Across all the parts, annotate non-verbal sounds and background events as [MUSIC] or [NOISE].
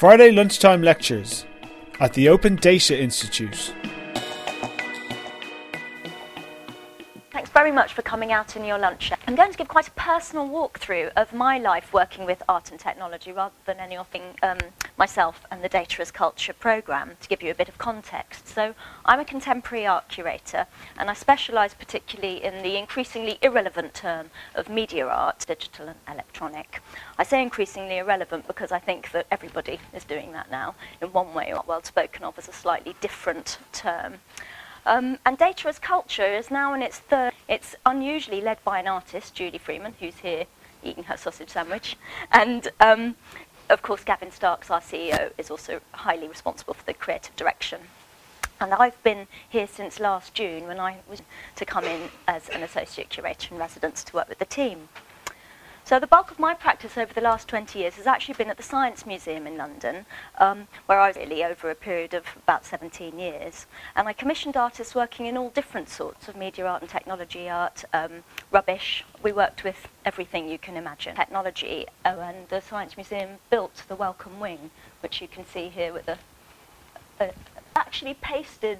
Friday lunchtime lectures at the Open Data Institute. Thanks very much for coming out in your lunch. I'm going to give quite a personal walkthrough of my life working with art and technology rather than anything um, myself and the Data as Culture programme to give you a bit of context. So I'm a contemporary art curator and I specialise particularly in the increasingly irrelevant term of media art, digital and electronic. I say increasingly irrelevant because I think that everybody is doing that now in one way or well spoken of as a slightly different term. Um, and Data as Culture is now in its third. It's unusually led by an artist, Julie Freeman, who's here eating her sausage sandwich. And um, of course, Gavin Starks, our CEO, is also highly responsible for the creative direction. And I've been here since last June when I was to come in as an associate curator in residence to work with the team. So the bulk of my practice over the last 20 years has actually been at the Science Museum in London, um, where I was really over a period of about 17 years. And I commissioned artists working in all different sorts of media art and technology art, um, rubbish. We worked with everything you can imagine. Technology, oh, and the Science Museum built the Wellcome Wing, which you can see here with the... Uh, actually pasted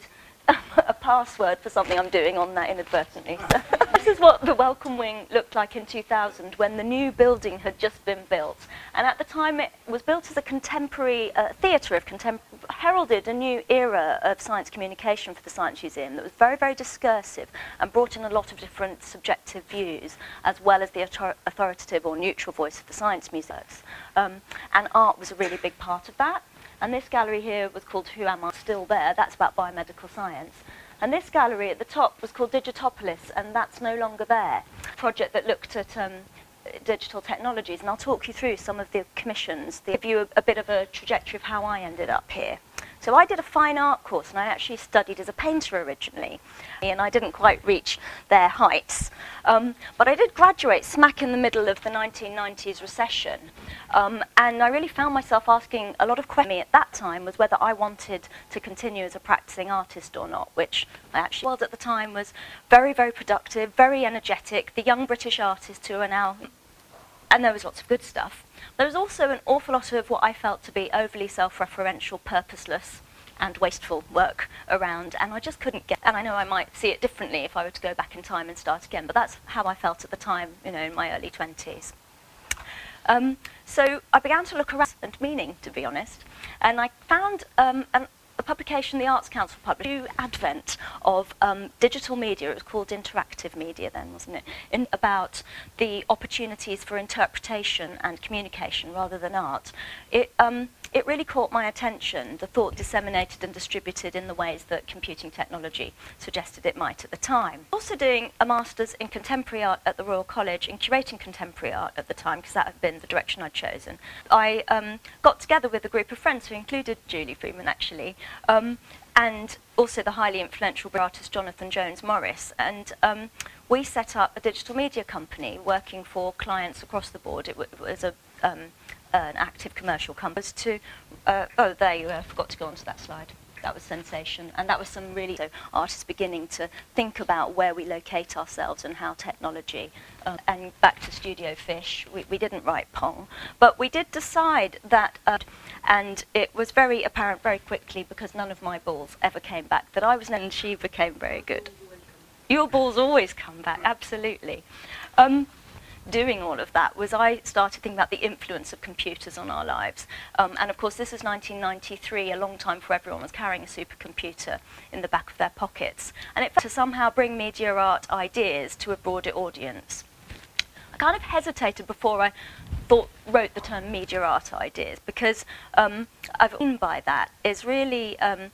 a password for something I'm doing on that inadvertently. So [LAUGHS] this is what the Wellcome Wing looked like in 2000 when the new building had just been built. And at the time it was built as a contemporary uh, theatre of contemporary, heralded a new era of science communication for the Science Museum that was very, very discursive and brought in a lot of different subjective views as well as the author authoritative or neutral voice of the science museums. Um, and art was a really big part of that. And this gallery here was called Who Am I? Still there. That's about biomedical science. And this gallery at the top was called Digitopolis, and that's no longer there. A project that looked at um, digital technologies, and I'll talk you through some of the commissions, give you a, a bit of a trajectory of how I ended up here. So I did a fine art course and I actually studied as a painter originally and I didn't quite reach their heights. Um, but I did graduate smack in the middle of the 1990s recession um, and I really found myself asking a lot of questions Me at that time was whether I wanted to continue as a practicing artist or not, which I actually was at the time was very, very productive, very energetic, the young British artists who are now, and there was lots of good stuff. There was also an awful lot of what I felt to be overly self-referential, purposeless and wasteful work around, and I just couldn't get. And I know I might see it differently if I were to go back in time and start again, but that's how I felt at the time, you know, in my early 20s. Um, so I began to look around and meaning, to be honest, and I found um, an a publication the Arts Council published, new advent of um, digital media, it was called interactive media then, wasn't it, in, about the opportunities for interpretation and communication rather than art. It, um, it really caught my attention, the thought disseminated and distributed in the ways that computing technology suggested it might at the time. Also doing a master's in contemporary art at the Royal College, in curating contemporary art at the time, because that had been the direction I'd chosen. I um, got together with a group of friends who included Julie Freeman, actually, um, and also the highly influential artist Jonathan Jones Morris. And um, we set up a digital media company working for clients across the board. It, was a um, an active commercial company to, uh, oh, there you uh, forgot to go onto that slide. That was sensation. And that was some really, so artists beginning to think about where we locate ourselves and how technology, uh, and back to Studio Fish, we, we didn't write Pong, but we did decide that, uh, and it was very apparent very quickly because none of my balls ever came back, that I was, and she became very good. Your balls always come back, absolutely. Um, doing all of that was I started thinking about the influence of computers on our lives. Um, and of course, this is 1993, a long time for everyone was carrying a supercomputer in the back of their pockets. And it to somehow bring media art ideas to a broader audience. I kind of hesitated before I thought, wrote the term media art ideas because um, I've been by that is really um,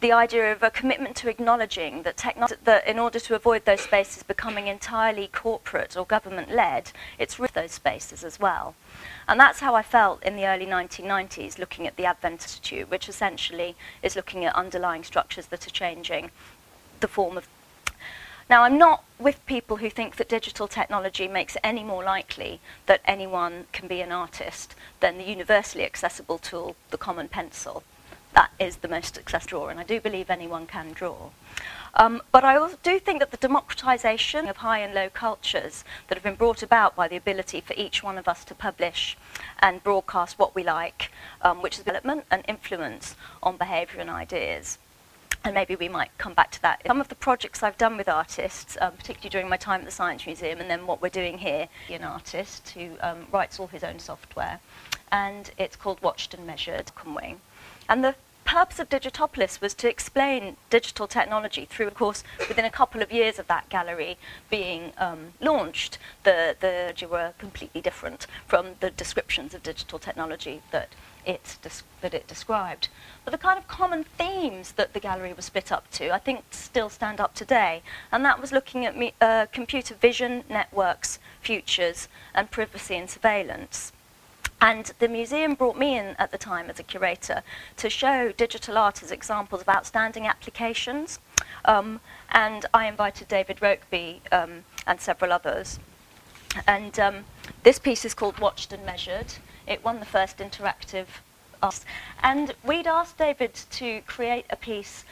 the idea of a commitment to acknowledging that, that in order to avoid those spaces becoming entirely corporate or government-led, it's with those spaces as well. And that's how I felt in the early 1990s looking at the Advent Institute, which essentially is looking at underlying structures that are changing the form of now, I'm not with people who think that digital technology makes it any more likely that anyone can be an artist than the universally accessible tool, the common pencil that is the most successful drawer, and I do believe anyone can draw. Um, but I also do think that the democratization of high and low cultures that have been brought about by the ability for each one of us to publish and broadcast what we like, um, which is development and influence on behavior and ideas. And maybe we might come back to that. Some of the projects I've done with artists, um, particularly during my time at the Science Museum, and then what we're doing here, an artist who um, writes all his own software, and it's called Watched and Measured, Conway. And the purpose of Digitopolis was to explain digital technology through, of course, within a couple of years of that gallery being um, launched, the, the were completely different from the descriptions of digital technology that it, that it described. But the kind of common themes that the gallery was split up to, I think, still stand up today. And that was looking at me, uh, computer vision, networks, futures, and privacy and surveillance. And the museum brought me in at the time as a curator to show digital art as examples of outstanding applications. Um, and I invited David Rokeby um, and several others. And um, this piece is called Watched and Measured. It won the first interactive art. And we'd asked David to create a piece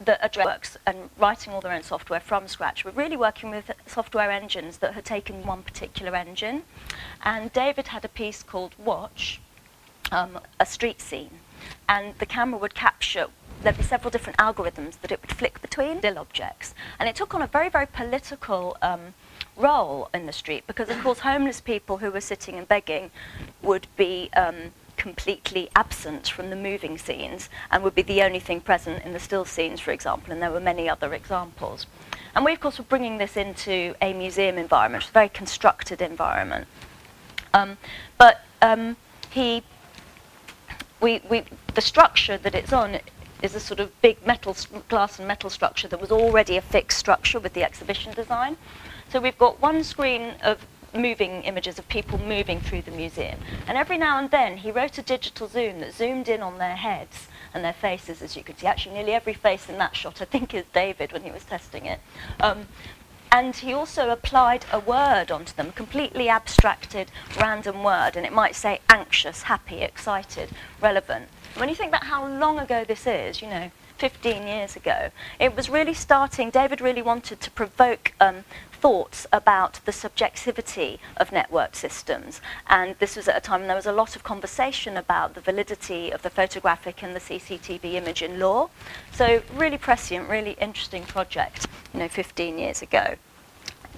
that works and writing all their own software from scratch. We're really working with software engines that had taken one particular engine. And David had a piece called Watch, um, a street scene. And the camera would capture, there'd be several different algorithms that it would flick between still objects. And it took on a very, very political um, role in the street because, of course, homeless people who were sitting and begging would be um, completely absent from the moving scenes and would be the only thing present in the still scenes, for example, and there were many other examples. And we, of course, were bringing this into a museum environment, a very constructed environment. Um, but um, he, we, we, the structure that it's on is a sort of big metal, glass and metal structure that was already a fixed structure with the exhibition design. So we've got one screen of moving images of people moving through the museum. And every now and then he wrote a digital zoom that zoomed in on their heads and their faces, as you can see. Actually, nearly every face in that shot, I think, is David when he was testing it. Um, and he also applied a word onto them, a completely abstracted, random word, and it might say anxious, happy, excited, relevant. When you think about how long ago this is, you know, 15 years ago, it was really starting, David really wanted to provoke um, thoughts about the subjectivity of network systems. And this was at a time when there was a lot of conversation about the validity of the photographic and the CCTV image in law. So really prescient, really interesting project, you know, 15 years ago.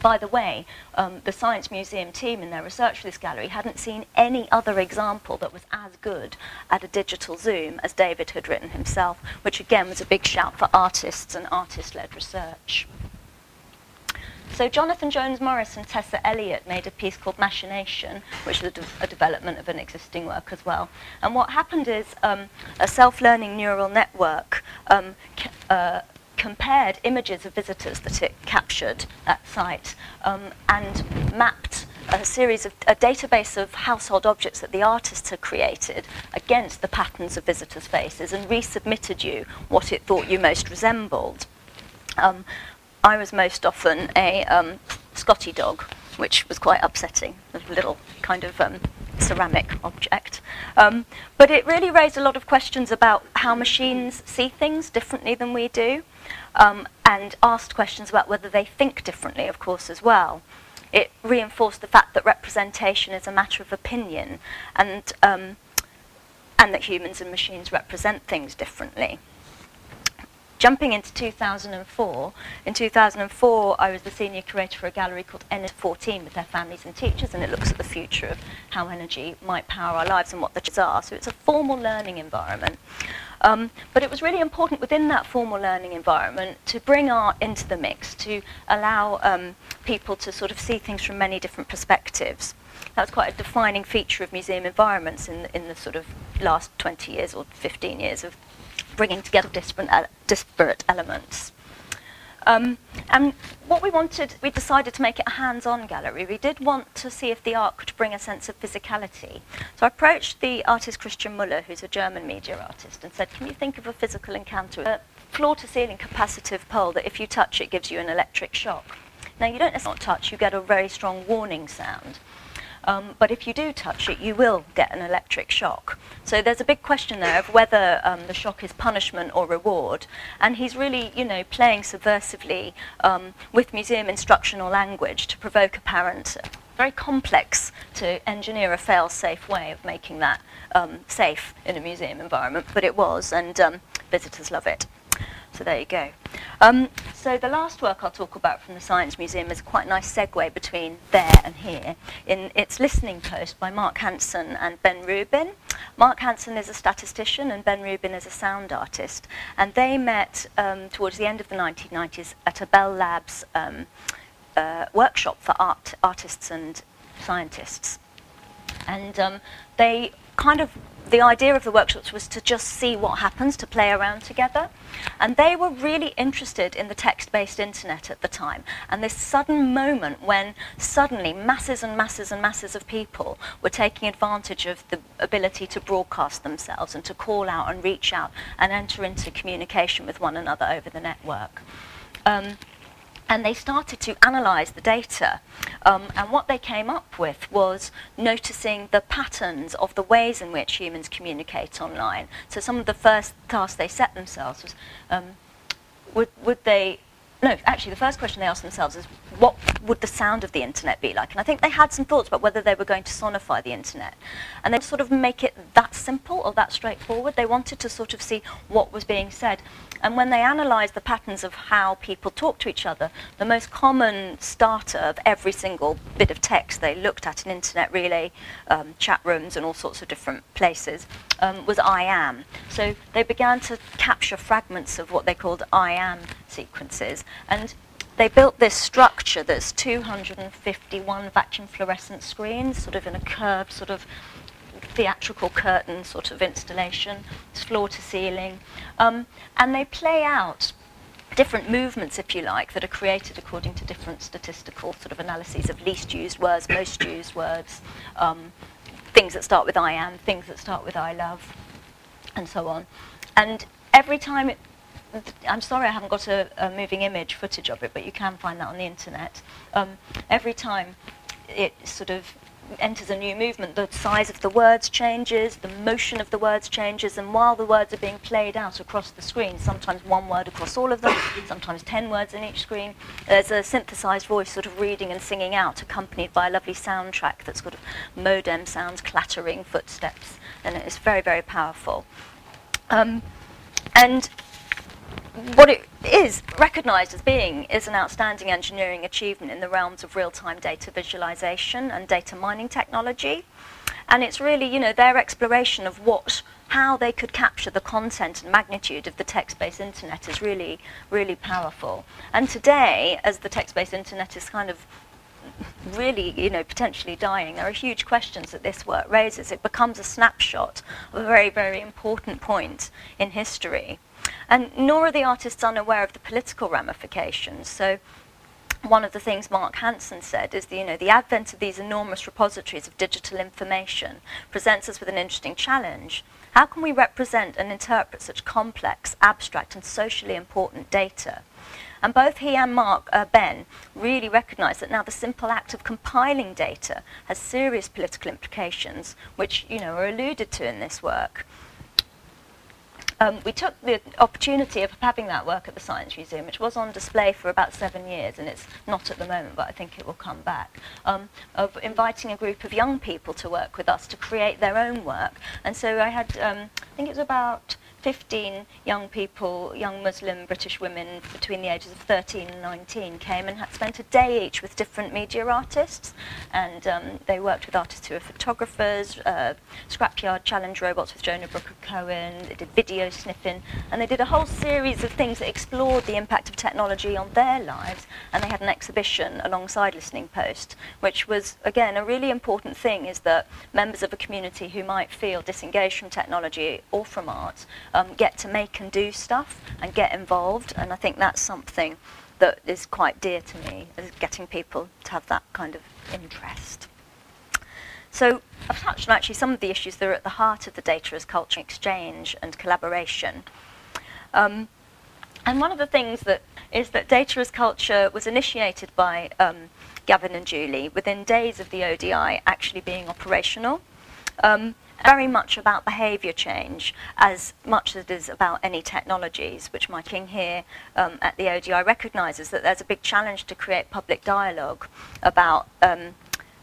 By the way, um, the Science Museum team in their research for this gallery hadn't seen any other example that was as good at a digital zoom as David had written himself, which again was a big shout for artists and artist-led research. So Jonathan Jones Morris and Tessa Elliott made a piece called Machination, which is a, de a development of an existing work as well. And what happened is um, a self-learning neural network um, uh, compared images of visitors that it captured at site um, and mapped a series of a database of household objects that the artist had created against the patterns of visitors' faces and resubmitted you what it thought you most resembled. Um, I was most often a um, Scotty dog, which was quite upsetting, a little kind of um, ceramic object. Um, but it really raised a lot of questions about how machines see things differently than we do, um, and asked questions about whether they think differently, of course, as well. It reinforced the fact that representation is a matter of opinion, and, um, and that humans and machines represent things differently. Jumping into 2004, in 2004 I was the senior curator for a gallery called N14 with their families and teachers and it looks at the future of how energy might power our lives and what the challenges are. So it's a formal learning environment. Um, but it was really important within that formal learning environment to bring art into the mix, to allow um, people to sort of see things from many different perspectives. That's quite a defining feature of museum environments in, in the sort of last 20 years or 15 years of bringing together disparate, disparate elements. Um, and what we wanted, we decided to make it a hands-on gallery. We did want to see if the art could bring a sense of physicality. So I approached the artist Christian Möller, who's a German media artist, and said, can you think of a physical encounter, a floor-to-ceiling capacitive pole that if you touch it gives you an electric shock? Now, you don't necessarily touch, you get a very strong warning sound. Um, but if you do touch it, you will get an electric shock. So there's a big question there of whether um, the shock is punishment or reward. And he's really, you know, playing subversively um, with museum instructional language to provoke a parent very complex to engineer a fail-safe way of making that um, safe in a museum environment, but it was, and um, visitors love it. So there you go. Um, so the last work I'll talk about from the Science Museum is quite a nice segue between there and here. In its listening post by Mark Hansen and Ben Rubin. Mark Hansen is a statistician and Ben Rubin is a sound artist. And they met um, towards the end of the 1990s at a Bell Labs um, uh, workshop for art, artists and scientists. And um, they kind of, the idea of the workshops was to just see what happens, to play around together. And they were really interested in the text-based internet at the time. And this sudden moment when suddenly masses and masses and masses of people were taking advantage of the ability to broadcast themselves and to call out and reach out and enter into communication with one another over the network. Um, and they started to analyze the data. Um, and what they came up with was noticing the patterns of the ways in which humans communicate online. So some of the first tasks they set themselves was, um, would, would they no, actually, the first question they asked themselves is, what would the sound of the internet be like? And I think they had some thoughts about whether they were going to sonify the internet. And they sort of make it that simple or that straightforward. They wanted to sort of see what was being said. And when they analysed the patterns of how people talk to each other, the most common starter of every single bit of text they looked at in internet relay, um, chat rooms, and all sorts of different places um, was I am. So they began to capture fragments of what they called I am sequences. And they built this structure that's 251 vacuum fluorescent screens, sort of in a curved sort of theatrical curtain sort of installation, it's floor to ceiling. Um, and they play out different movements, if you like, that are created according to different statistical sort of analyses of least used words, most used words, um, things that start with I am, things that start with I love, and so on. And every time it, I'm sorry I haven't got a, a, moving image footage of it, but you can find that on the internet. Um, every time it sort of enters a new movement, the size of the words changes, the motion of the words changes, and while the words are being played out across the screen, sometimes one word across all of them, [COUGHS] sometimes ten words in each screen, there's a synthesized voice sort of reading and singing out, accompanied by a lovely soundtrack that's got modem sounds, clattering footsteps, and it's very, very powerful. Um, and what it is recognized as being is an outstanding engineering achievement in the realms of real-time data visualization and data mining technology. And it's really, you know, their exploration of what, how they could capture the content and magnitude of the text-based internet is really, really powerful. And today, as the text-based internet is kind of really, you know, potentially dying, there are huge questions that this work raises. It becomes a snapshot of a very, very important point in history. And nor are the artists unaware of the political ramifications. So one of the things Mark Hansen said is you know, the advent of these enormous repositories of digital information presents us with an interesting challenge. How can we represent and interpret such complex, abstract and socially important data? And both he and Mark, uh, Ben, really recognise that now the simple act of compiling data has serious political implications, which you know are alluded to in this work. Um, we took the opportunity of having that work at the Science Museum, which was on display for about seven years, and it's not at the moment, but I think it will come back, um, of inviting a group of young people to work with us to create their own work. And so I had, um, I think it was about 15 young people, young Muslim British women between the ages of 13 and 19 came and had spent a day each with different media artists. And um, they worked with artists who are photographers, uh, scrapyard challenge robots with Jonah Brucker Cohen, they did video sniffing, and they did a whole series of things that explored the impact of technology on their lives. And they had an exhibition alongside Listening Post, which was, again, a really important thing is that members of a community who might feel disengaged from technology or from art um, get to make and do stuff and get involved. And I think that's something that is quite dear to me, is getting people to have that kind of interest. So I've touched on actually some of the issues that are at the heart of the data as culture exchange and collaboration. Um, and one of the things that is that Data as Culture was initiated by um, Gavin and Julie within days of the ODI actually being operational. Um, very much about behaviour change as much as it is about any technologies, which my king here um, at the ODI recognises that there's a big challenge to create public dialogue about um,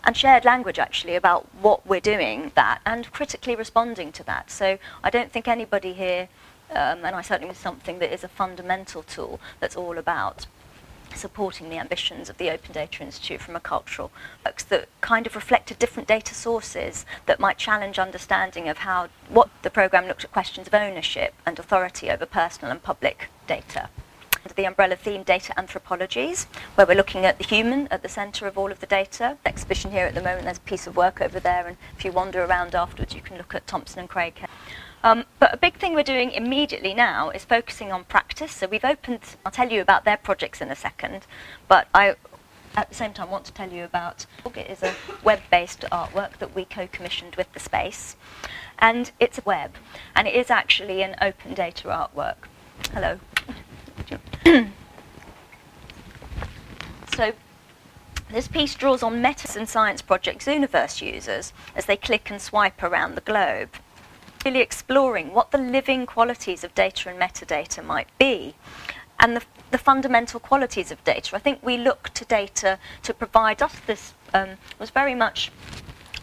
and shared language actually about what we're doing that and critically responding to that. So I don't think anybody here, um, and I certainly was something that is a fundamental tool that's all about supporting the ambitions of the Open Data Institute from a cultural works that kind of reflected different data sources that might challenge understanding of how what the program looked at questions of ownership and authority over personal and public data. Under the umbrella theme data anthropologies, where we're looking at the human at the centre of all of the data. Exhibition here at the moment, there's a piece of work over there, and if you wander around afterwards, you can look at Thomson and Craig. Um, but a big thing we're doing immediately now is focusing on practice. So we've opened, I'll tell you about their projects in a second, but I at the same time want to tell you about it is a web-based artwork that we co-commissioned with the space. And it's a web and it is actually an open data artwork. Hello. So this piece draws on Meta and Science Project Zooniverse users as they click and swipe around the globe really exploring what the living qualities of data and metadata might be and the, the fundamental qualities of data. I think we look to data to provide us this, um, was very much,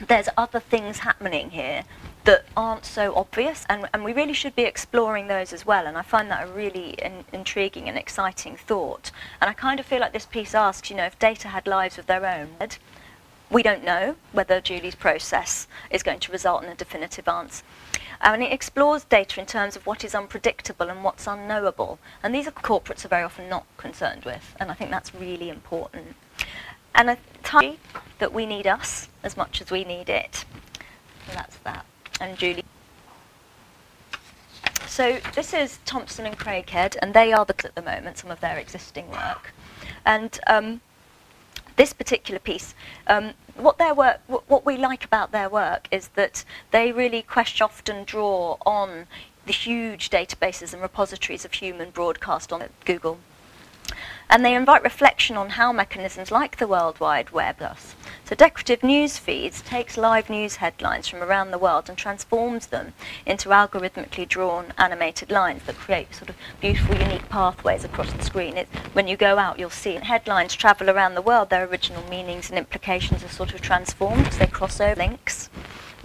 there's other things happening here that aren't so obvious, and, and we really should be exploring those as well. And I find that a really in, intriguing and exciting thought. And I kind of feel like this piece asks, you know, if data had lives of their own, we don't know whether Julie's process is going to result in a definitive answer. Um, and it explores data in terms of what is unpredictable and what's unknowable. And these are corporates are very often not concerned with, and I think that's really important. And a time that we need us as much as we need it. So that's that. And Julie. So this is Thomson and Craighead, and they are the at the moment some of their existing work. And um, this particular piece, um, what their work, what we like about their work is that they really question often draw on the huge databases and repositories of human broadcast on Google and they invite reflection on how mechanisms like the World Wide Web us. So decorative news feeds takes live news headlines from around the world and transforms them into algorithmically drawn animated lines that create sort of beautiful, unique pathways across the screen. It, when you go out, you'll see headlines travel around the world. Their original meanings and implications are sort of transformed as they cross over links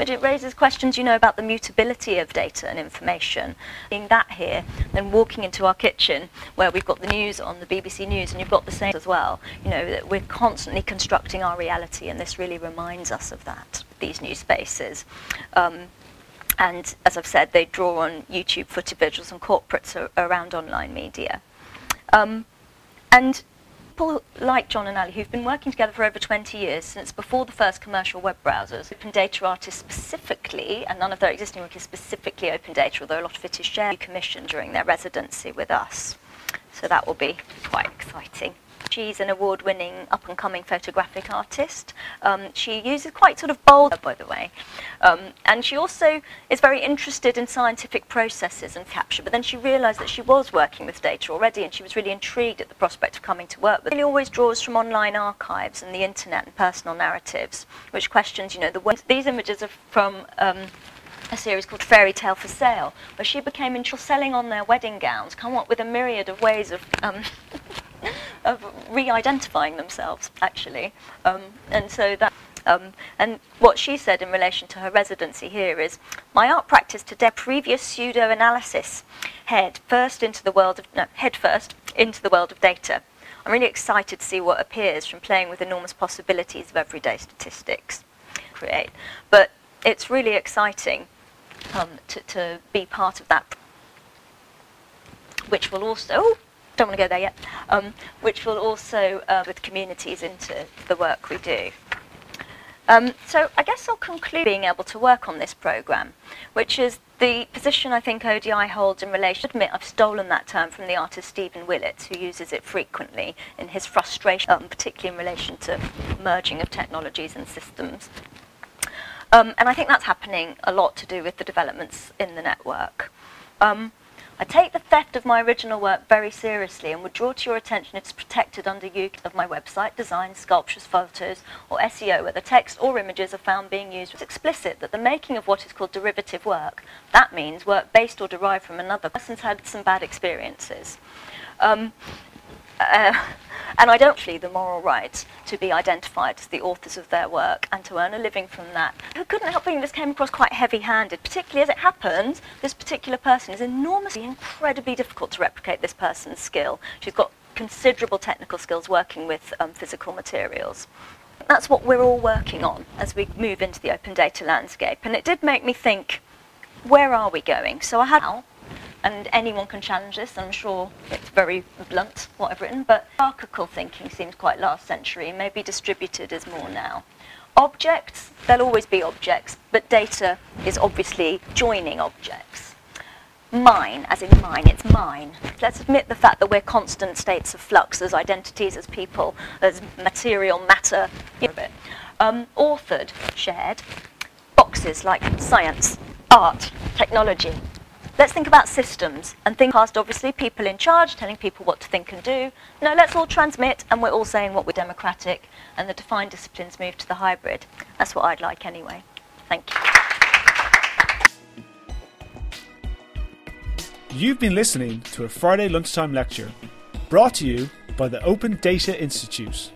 but it raises questions, you know, about the mutability of data and information. Being that here, then walking into our kitchen where we've got the news on the BBC News and you've got the same as well, you know, that we're constantly constructing our reality and this really reminds us of that, these new spaces. Um, and as I've said, they draw on YouTube footage and corporates around online media. Um, and people like John and Ali, who've been working together for over 20 years, since before the first commercial web browsers, open data artists specifically, and none of their existing work is specifically open data, although a lot of it is shared, commissioned during their residency with us. So that will be quite exciting. She's an award-winning up-and-coming photographic artist. Um, she uses quite sort of bold, by the way. Um, and she also is very interested in scientific processes and capture, but then she realised that she was working with data already and she was really intrigued at the prospect of coming to work with. She always draws from online archives and the internet and personal narratives, which questions, you know, the these images are from um, a series called Fairy Tale for Sale, where she became interested selling on their wedding gowns, come up with a myriad of ways of um, [LAUGHS] [LAUGHS] of re-identifying themselves, actually. Um, and so that, um, and what she said in relation to her residency here is, my art practice to their previous pseudo-analysis head first into the world of, no, head first into the world of data. I'm really excited to see what appears from playing with enormous possibilities of everyday statistics create. But it's really exciting um, to, to be part of that, which will also, oh, don't want to go there yet, um, which will also uh, with communities into the work we do. Um, so I guess I'll conclude being able to work on this programme, which is the position I think ODI holds in relation. I admit I've stolen that term from the artist Stephen Willats, who uses it frequently in his frustration, um, particularly in relation to merging of technologies and systems. Um, and I think that's happening a lot to do with the developments in the network. Um, I take the theft of my original work very seriously and would draw to your attention it's protected under use of my website, designs, sculptures, photos, or SEO, where the text or images are found being used. It's explicit that the making of what is called derivative work, that means work based or derived from another person's had some bad experiences. Um, uh, and I don't feel the moral right to be identified as the authors of their work and to earn a living from that. I couldn't help feeling this came across quite heavy handed, particularly as it happens, this particular person is enormously, incredibly difficult to replicate this person's skill. She's got considerable technical skills working with um, physical materials. That's what we're all working on as we move into the open data landscape. And it did make me think, where are we going? So I had and anyone can challenge this. I'm sure it's very blunt what I've written, but hierarchical thinking seems quite last century, maybe distributed is more now. Objects, there'll always be objects, but data is obviously joining objects. Mine, as in mine, it's mine. Let's admit the fact that we're constant states of flux as identities, as people, as material matter. Um, authored, shared, boxes like science, art, technology, Let's think about systems and think past obviously people in charge telling people what to think and do. No, let's all transmit and we're all saying what we're democratic and the defined disciplines move to the hybrid. That's what I'd like anyway. Thank you. You've been listening to a Friday lunchtime lecture brought to you by the Open Data Institute.